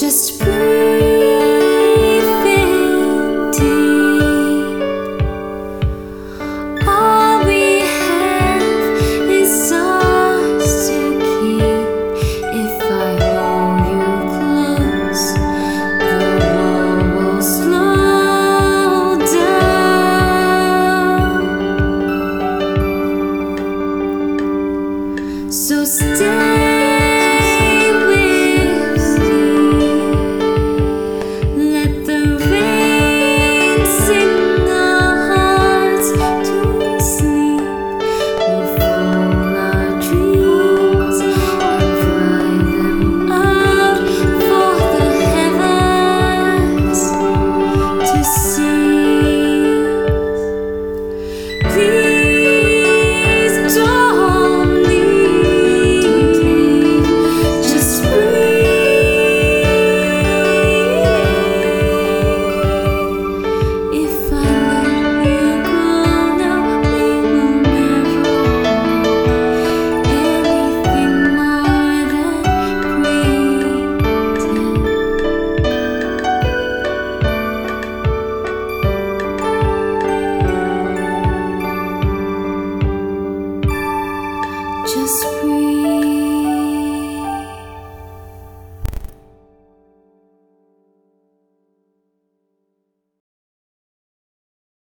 Just breathe in deep. All we have is ours to keep. If I hold you close, the world will slow down. So stay.